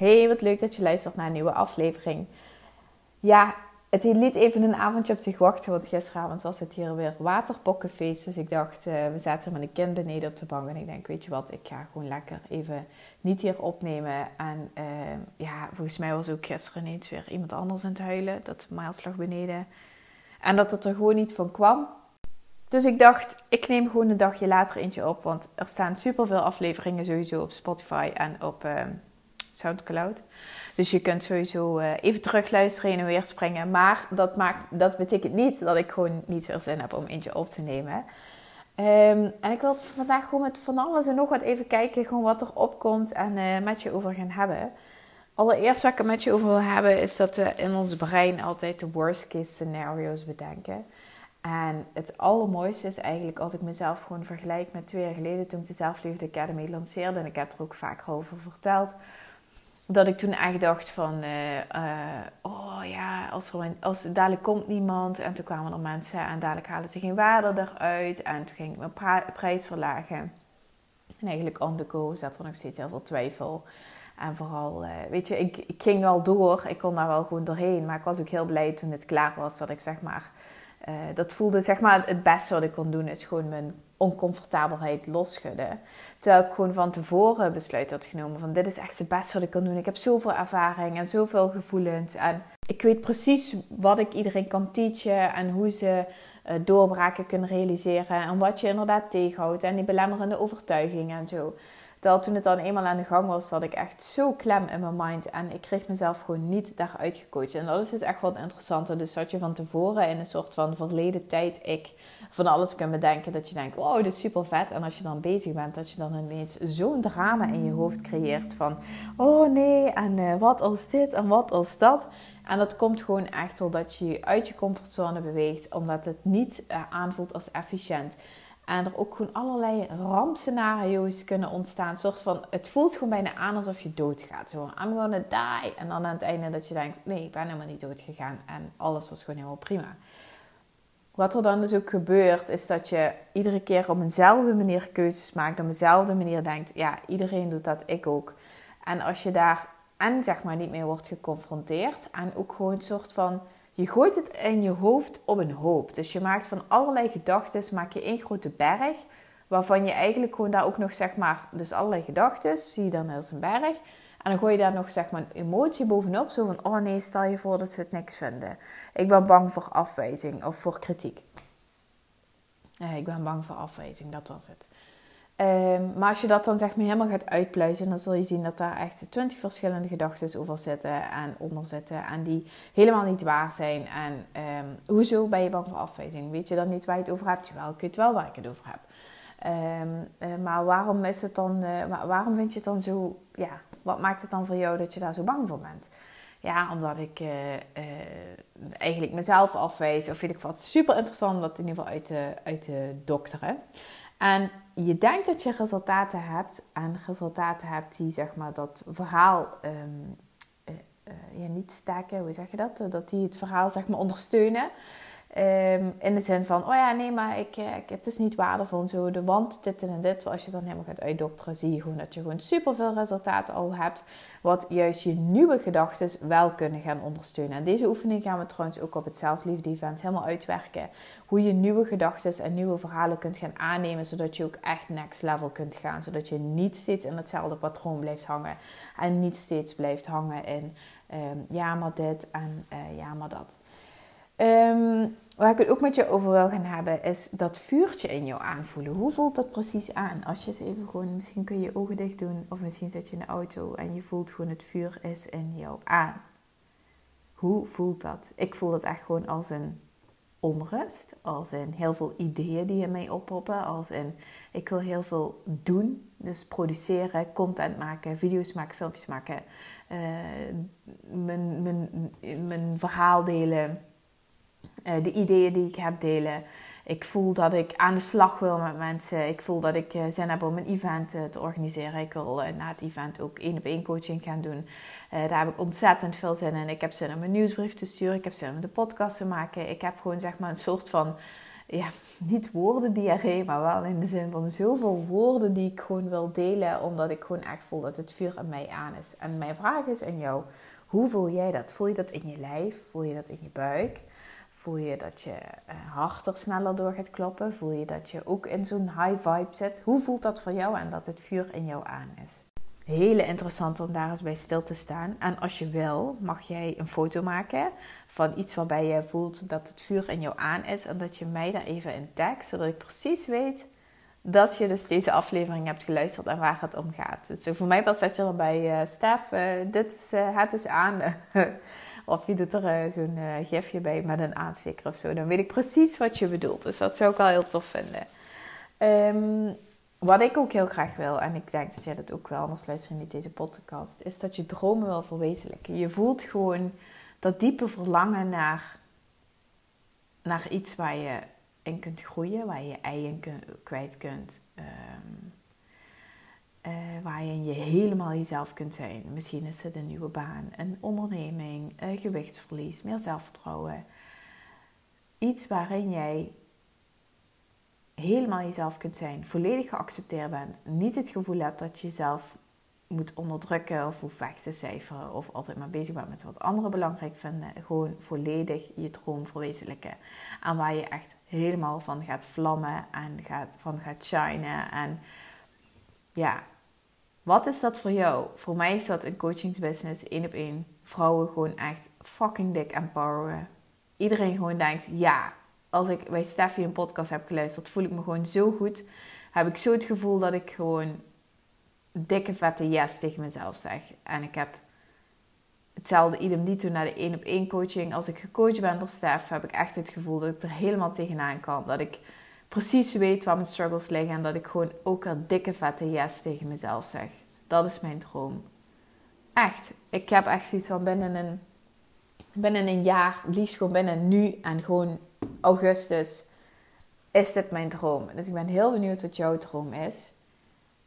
Hey, wat leuk dat je luistert naar een nieuwe aflevering. Ja, het liet even een avondje op zich wachten, want gisteravond was het hier weer waterpokkenfeest. Dus ik dacht, uh, we zaten met een kind beneden op de bank en ik denk, weet je wat, ik ga gewoon lekker even niet hier opnemen. En uh, ja, volgens mij was ook gisteren ineens weer iemand anders aan het huilen, dat mijlslag beneden. En dat het er gewoon niet van kwam. Dus ik dacht, ik neem gewoon een dagje later eentje op, want er staan superveel afleveringen sowieso op Spotify en op... Uh, Soundcloud. Dus je kunt sowieso uh, even terugluisteren en weer springen. Maar dat, maakt, dat betekent niet dat ik gewoon niet veel zin heb om eentje op te nemen. Um, en ik wil vandaag gewoon met van alles en nog wat even kijken, gewoon wat er opkomt en uh, met je over gaan hebben. Allereerst wat ik er met je over wil hebben, is dat we in ons brein altijd de worst case scenario's bedenken. En het allermooiste is eigenlijk als ik mezelf gewoon vergelijk met twee jaar geleden toen ik de Zelfliefde Academy lanceerde. En ik heb er ook vaker over verteld dat ik toen echt dacht van, uh, uh, oh ja, als, als dadelijk komt niemand en toen kwamen er mensen en dadelijk halen ze geen waarde eruit en toen ging ik mijn prijs verlagen. En eigenlijk on zat er nog steeds heel veel twijfel. En vooral, uh, weet je, ik, ik ging wel door, ik kon daar wel gewoon doorheen, maar ik was ook heel blij toen het klaar was dat ik zeg maar, dat voelde zeg maar het beste wat ik kon doen is gewoon mijn oncomfortabelheid losschudden. Terwijl ik gewoon van tevoren besluit had genomen van dit is echt het beste wat ik kan doen. Ik heb zoveel ervaring en zoveel gevoelens. En ik weet precies wat ik iedereen kan teachen en hoe ze uh, doorbraken kunnen realiseren. En wat je inderdaad tegenhoudt en die belemmerende overtuigingen en zo. Terwijl toen het dan eenmaal aan de gang was, zat ik echt zo klem in mijn mind. En ik kreeg mezelf gewoon niet daaruit gecoacht. En dat is dus echt wat interessante. Dus dat je van tevoren in een soort van verleden tijd ik van alles kunt bedenken. Dat je denkt, wow, dit is super vet. En als je dan bezig bent, dat je dan ineens zo'n drama in je hoofd creëert. Van, oh nee, en uh, wat als dit en wat als dat. En dat komt gewoon echt doordat je je uit je comfortzone beweegt. Omdat het niet uh, aanvoelt als efficiënt. En er ook gewoon allerlei rampscenario's kunnen ontstaan. Een soort van, het voelt gewoon bijna aan alsof je doodgaat. Zo, I'm gonna die. En dan aan het einde dat je denkt, nee, ik ben helemaal niet doodgegaan. En alles was gewoon helemaal prima. Wat er dan dus ook gebeurt, is dat je iedere keer op eenzelfde manier keuzes maakt. Op eenzelfde manier denkt, ja, iedereen doet dat, ik ook. En als je daar en zeg maar niet mee wordt geconfronteerd. En ook gewoon een soort van je gooit het in je hoofd op een hoop. Dus je maakt van allerlei gedachten, maak je één grote berg. Waarvan je eigenlijk gewoon daar ook nog, zeg maar, dus allerlei gedachten, zie je dan als een berg. En dan gooi je daar nog, zeg maar, een emotie bovenop. Zo van, oh nee, stel je voor dat ze het niks vinden. Ik ben bang voor afwijzing of voor kritiek. Nee, ik ben bang voor afwijzing, dat was het. Ehm, maar als je dat dan zeg maar helemaal gaat uitpluizen, dan zul je zien dat daar echt twintig verschillende gedachten over zitten en onder zitten. En die helemaal niet waar zijn. En um, hoezo ben je bang voor afwijzing? Weet je dan niet waar je het over hebt? Jawel, ik weet wel waar ik het over heb. Um, maar waarom is het dan, uh, waarom vind je het dan zo, ja, wat maakt het dan voor jou dat je daar zo bang voor bent? Ja, omdat ik uh, eigenlijk mezelf afwijs. Of vind ik wat super interessant, dat in ieder geval uit uit de dokteren. En je denkt dat je resultaten hebt en resultaten hebt die zeg maar dat verhaal um, uh, uh, ja, niet staken, hoe zeg je dat? Dat die het verhaal zeg maar ondersteunen. Um, in de zin van, oh ja, nee, maar ik, eh, ik, het is niet waardevol en zo. De want dit en dit. Als je dan helemaal gaat uitdokteren, zie je gewoon dat je gewoon superveel resultaten al hebt. Wat juist je nieuwe gedachten wel kunnen gaan ondersteunen. En deze oefening gaan we trouwens ook op het zelfliefde event helemaal uitwerken. Hoe je nieuwe gedachten en nieuwe verhalen kunt gaan aannemen. Zodat je ook echt next level kunt gaan. Zodat je niet steeds in hetzelfde patroon blijft hangen. En niet steeds blijft hangen in, um, ja maar dit en uh, ja maar dat. Um, waar ik het ook met je over wil gaan hebben, is dat vuurtje in jou aanvoelen. Hoe voelt dat precies aan? Als je eens even gewoon, misschien kun je je ogen dicht doen, of misschien zit je in de auto en je voelt gewoon het vuur is in jou aan. Hoe voelt dat? Ik voel het echt gewoon als een onrust, als in heel veel ideeën die in mij oppoppen, als in ik wil heel veel doen, dus produceren, content maken, video's maken, filmpjes maken, uh, mijn, mijn, mijn verhaal delen, de ideeën die ik heb delen. Ik voel dat ik aan de slag wil met mensen. Ik voel dat ik zin heb om een event te organiseren. Ik wil na het event ook één op één coaching gaan doen. Daar heb ik ontzettend veel zin in. Ik heb zin om mijn nieuwsbrief te sturen. Ik heb zin om de podcast te maken. Ik heb gewoon zeg maar een soort van, ja, niet woordendiarree, maar wel in de zin van zoveel woorden die ik gewoon wil delen. Omdat ik gewoon echt voel dat het vuur in mij aan is. En mijn vraag is aan jou, hoe voel jij dat? Voel je dat in je lijf? Voel je dat in je buik? Voel je dat je uh, hart er sneller door gaat kloppen? Voel je dat je ook in zo'n high vibe zit? Hoe voelt dat voor jou en dat het vuur in jou aan is? hele interessant om daar eens bij stil te staan. En als je wil, mag jij een foto maken van iets waarbij je voelt dat het vuur in jou aan is. En dat je mij daar even in tagt, zodat ik precies weet dat je dus deze aflevering hebt geluisterd en waar het om gaat. Dus voor mij was dat je erbij, uh, Stef, uh, dit is, het is aan. of je doet er zo'n gifje bij met een aansteker of zo. Dan weet ik precies wat je bedoelt. Dus dat zou ik wel heel tof vinden. Um, wat ik ook heel graag wil, en ik denk dat jij dat ook wel, anders luister je niet deze podcast, is dat je dromen wil verwezenlijken. Je voelt gewoon dat diepe verlangen naar, naar iets waar je in kunt groeien, waar je je eigen kwijt kunt. Um, uh, waar je je helemaal jezelf kunt zijn. Misschien is het een nieuwe baan, een onderneming, een gewichtsverlies, meer zelfvertrouwen. Iets waarin jij helemaal jezelf kunt zijn, volledig geaccepteerd bent, niet het gevoel hebt dat je jezelf moet onderdrukken of hoeft weg te cijferen of altijd maar bezig bent met wat anderen belangrijk vinden, gewoon volledig je droom verwezenlijken. En waar je echt helemaal van gaat vlammen en gaat, van gaat shinen. En ja, wat is dat voor jou? Voor mij is dat een coachingsbusiness, één op één. Vrouwen gewoon echt fucking dik empoweren. Iedereen gewoon denkt, ja, als ik bij Steffi een podcast heb geluisterd, voel ik me gewoon zo goed. Heb ik zo het gevoel dat ik gewoon dikke vette yes tegen mezelf zeg. En ik heb hetzelfde idem dito naar de één op één coaching. Als ik gecoacht ben door Stef, heb ik echt het gevoel dat ik er helemaal tegenaan kan. Dat ik precies weet waar mijn struggles liggen en dat ik gewoon ook een dikke vette yes tegen mezelf zeg. Dat is mijn droom. Echt. Ik heb echt zoiets van binnen een, binnen een jaar, liefst gewoon binnen nu en gewoon augustus is dit mijn droom. Dus ik ben heel benieuwd wat jouw droom is.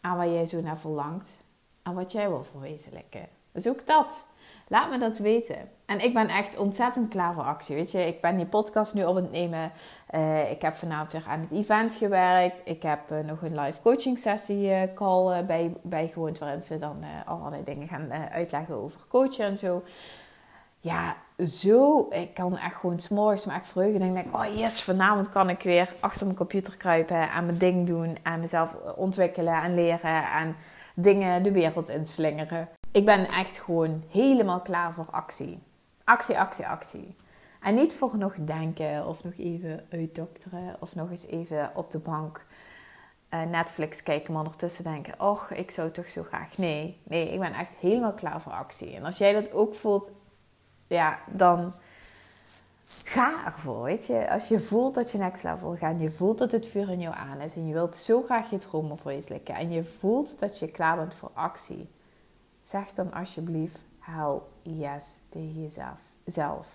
En waar jij zo naar verlangt. En wat jij wil verwezenlijken. Dus ook dat. Laat me dat weten. En ik ben echt ontzettend klaar voor actie. Weet je, ik ben die podcast nu op het nemen. Uh, ik heb vanavond weer aan het event gewerkt. Ik heb uh, nog een live coaching sessie uh, call bij, bijgewoond. Waarin ze dan allerlei dingen gaan uitleggen over coachen en zo ja, zo, ik kan echt gewoon s'morgens me echt verheugen. En denk oh yes, vanavond kan ik weer achter mijn computer kruipen en mijn ding doen. En mezelf ontwikkelen en leren en dingen de wereld inslingeren. Ik ben echt gewoon helemaal klaar voor actie. Actie, actie, actie. En niet voor nog denken of nog even uitdokteren of nog eens even op de bank uh, Netflix kijken, maar ondertussen denken: Och, ik zou toch zo graag. Nee, nee, ik ben echt helemaal klaar voor actie. En als jij dat ook voelt, ja, dan ga ervoor, weet je. Als je voelt dat je next level wil gaan, je voelt dat het vuur in jou aan is en je wilt zo graag je dromen verwezenlijken en je voelt dat je klaar bent voor actie, zeg dan alsjeblieft hell yes tegen jezelf. Zelf.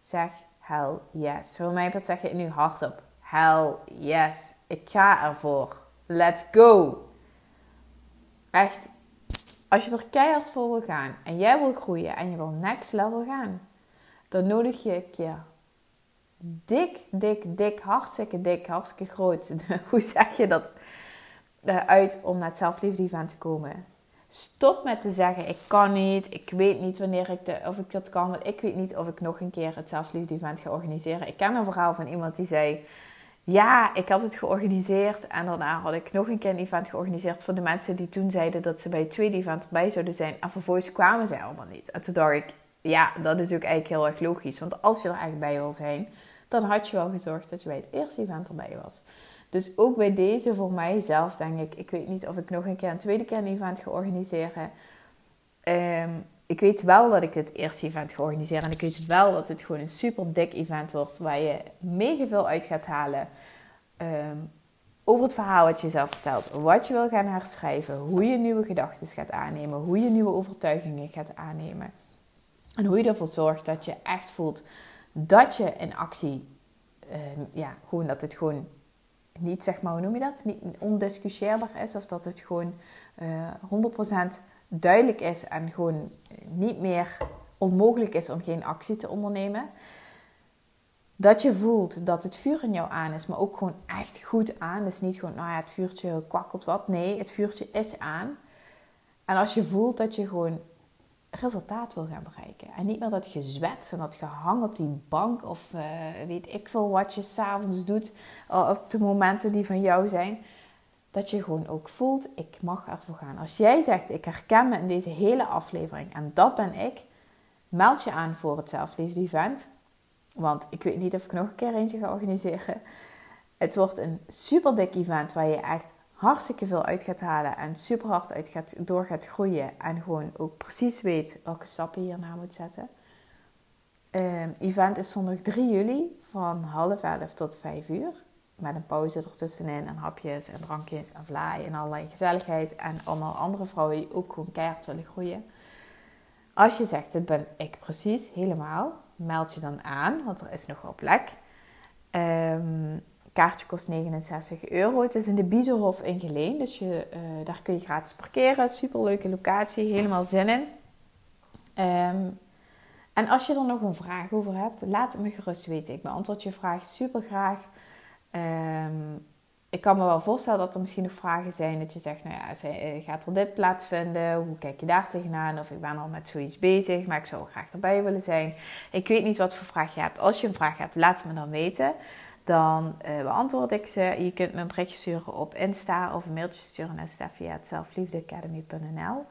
Zeg hell yes. Voor mij zeg je nu hardop. Hell yes. Ik ga ervoor. Let's go. Echt, als je er keihard voor wil gaan en jij wil groeien en je wil next level gaan, dan nodig je je dik, dik, dik, hartstikke dik, hartstikke groot. Hoe zeg je dat? Uh, uit om naar het zelfliefde event te komen. Stop met te zeggen: Ik kan niet, ik weet niet wanneer ik de, of ik dat kan, want ik weet niet of ik nog een keer het zelfliefde event ga organiseren. Ik ken een verhaal van iemand die zei: ja, ik had het georganiseerd en daarna had ik nog een keer een event georganiseerd voor de mensen die toen zeiden dat ze bij het tweede event erbij zouden zijn. En vervolgens kwamen ze allemaal niet. En toen dacht ik, ja, dat is ook eigenlijk heel erg logisch. Want als je er echt bij wil zijn, dan had je wel gezorgd dat je bij het eerste event erbij was. Dus ook bij deze voor mijzelf denk ik, ik weet niet of ik nog een keer een tweede keer een event ga organiseren. Um, ik weet wel dat ik het eerste event ga organiseren. En ik weet wel dat het gewoon een super dik event wordt. Waar je mega veel uit gaat halen. Ehm, over het verhaal wat je jezelf vertelt. Wat je wil gaan herschrijven. Hoe je nieuwe gedachten gaat aannemen. Hoe je nieuwe overtuigingen gaat aannemen. En hoe je ervoor zorgt dat je echt voelt dat je in actie... Ehm, ja, gewoon dat het gewoon niet, zeg maar, hoe noem je dat? Niet ondiscussieerbaar is. Of dat het gewoon uh, eh, 100% duidelijk is en gewoon niet meer onmogelijk is om geen actie te ondernemen. Dat je voelt dat het vuur in jou aan is, maar ook gewoon echt goed aan. Dus niet gewoon, nou ja, het vuurtje kwakkelt wat. Nee, het vuurtje is aan. En als je voelt dat je gewoon resultaat wil gaan bereiken. En niet meer dat gezwets en dat gehang op die bank of uh, weet ik veel wat je s'avonds doet uh, op de momenten die van jou zijn dat je gewoon ook voelt, ik mag ervoor gaan. Als jij zegt, ik herken me in deze hele aflevering en dat ben ik, meld je aan voor het zelfliefde event. Want ik weet niet of ik nog een keer eentje ga organiseren. Het wordt een super dik event waar je echt hartstikke veel uit gaat halen en super hard uit gaat, door gaat groeien. En gewoon ook precies weet welke stappen je hierna moet zetten. Um, event is zondag 3 juli van half 11 tot 5 uur met een pauze ertussenin en hapjes en drankjes en vlaai en allerlei gezelligheid. En allemaal andere vrouwen die ook gewoon keihard willen groeien. Als je zegt, dit ben ik precies, helemaal, meld je dan aan, want er is nog wel plek. Um, kaartje kost 69 euro. Het is in de Biezenhof in Geleen, dus je, uh, daar kun je gratis parkeren. Superleuke locatie, helemaal zin in. Um, en als je er nog een vraag over hebt, laat het me gerust weten. Ik beantwoord je vraag super graag. Um, ik kan me wel voorstellen dat er misschien nog vragen zijn dat je zegt, nou ja, eh, gaat er dit plaatsvinden? Hoe kijk je daar tegenaan? Of ik ben al met zoiets bezig, maar ik zou graag erbij willen zijn. Ik weet niet wat voor vraag je hebt. Als je een vraag hebt, laat me dan weten. Dan uh, beantwoord ik ze. Je kunt me een berichtje sturen op Insta of een mailtje sturen naar steffi.selfliefdeacademy.nl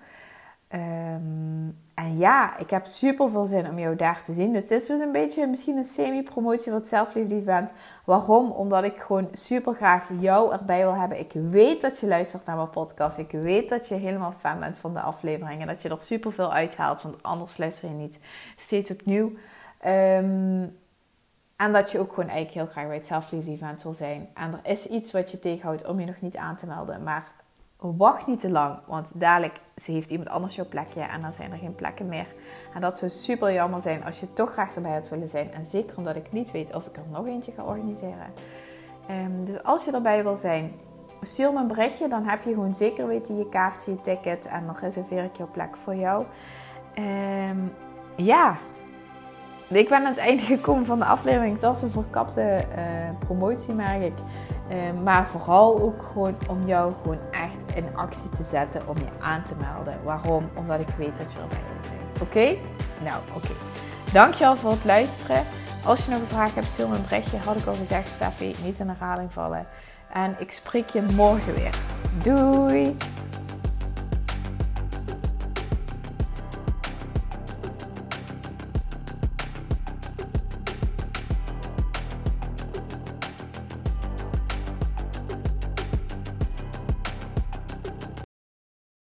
Um, en ja, ik heb super veel zin om jou daar te zien. Dus het is dus een beetje misschien een semi-promotie van het zelfliefde-event. Waarom? Omdat ik gewoon super graag jou erbij wil hebben. Ik weet dat je luistert naar mijn podcast. Ik weet dat je helemaal fan bent van de afleveringen. Dat je er super veel uithaalt, want anders luister je niet steeds opnieuw. Um, en dat je ook gewoon eigenlijk heel graag bij het zelfliefde-event wil zijn. En er is iets wat je tegenhoudt om je nog niet aan te melden. Maar wacht niet te lang, want dadelijk heeft iemand anders jouw plekje en dan zijn er geen plekken meer. En dat zou super jammer zijn als je toch graag erbij had willen zijn. En zeker omdat ik niet weet of ik er nog eentje ga organiseren. Um, dus als je erbij wil zijn, stuur me een berichtje. Dan heb je gewoon zeker weten je kaartje, je ticket en dan reserveer ik jouw plek voor jou. Um, ja, ik ben aan het einde gekomen van de aflevering. Het was een verkapte uh, promotie, merk ik. Uh, maar vooral ook gewoon om jou gewoon echt in actie te zetten om je aan te melden. Waarom? Omdat ik weet dat je erbij wil zijn. Oké? Nou, oké. Okay. Dankjewel voor het luisteren. Als je nog een vraag hebt, stuur me een berichtje. Had ik al gezegd, Steffi. Niet in herhaling vallen. En ik spreek je morgen weer. Doei!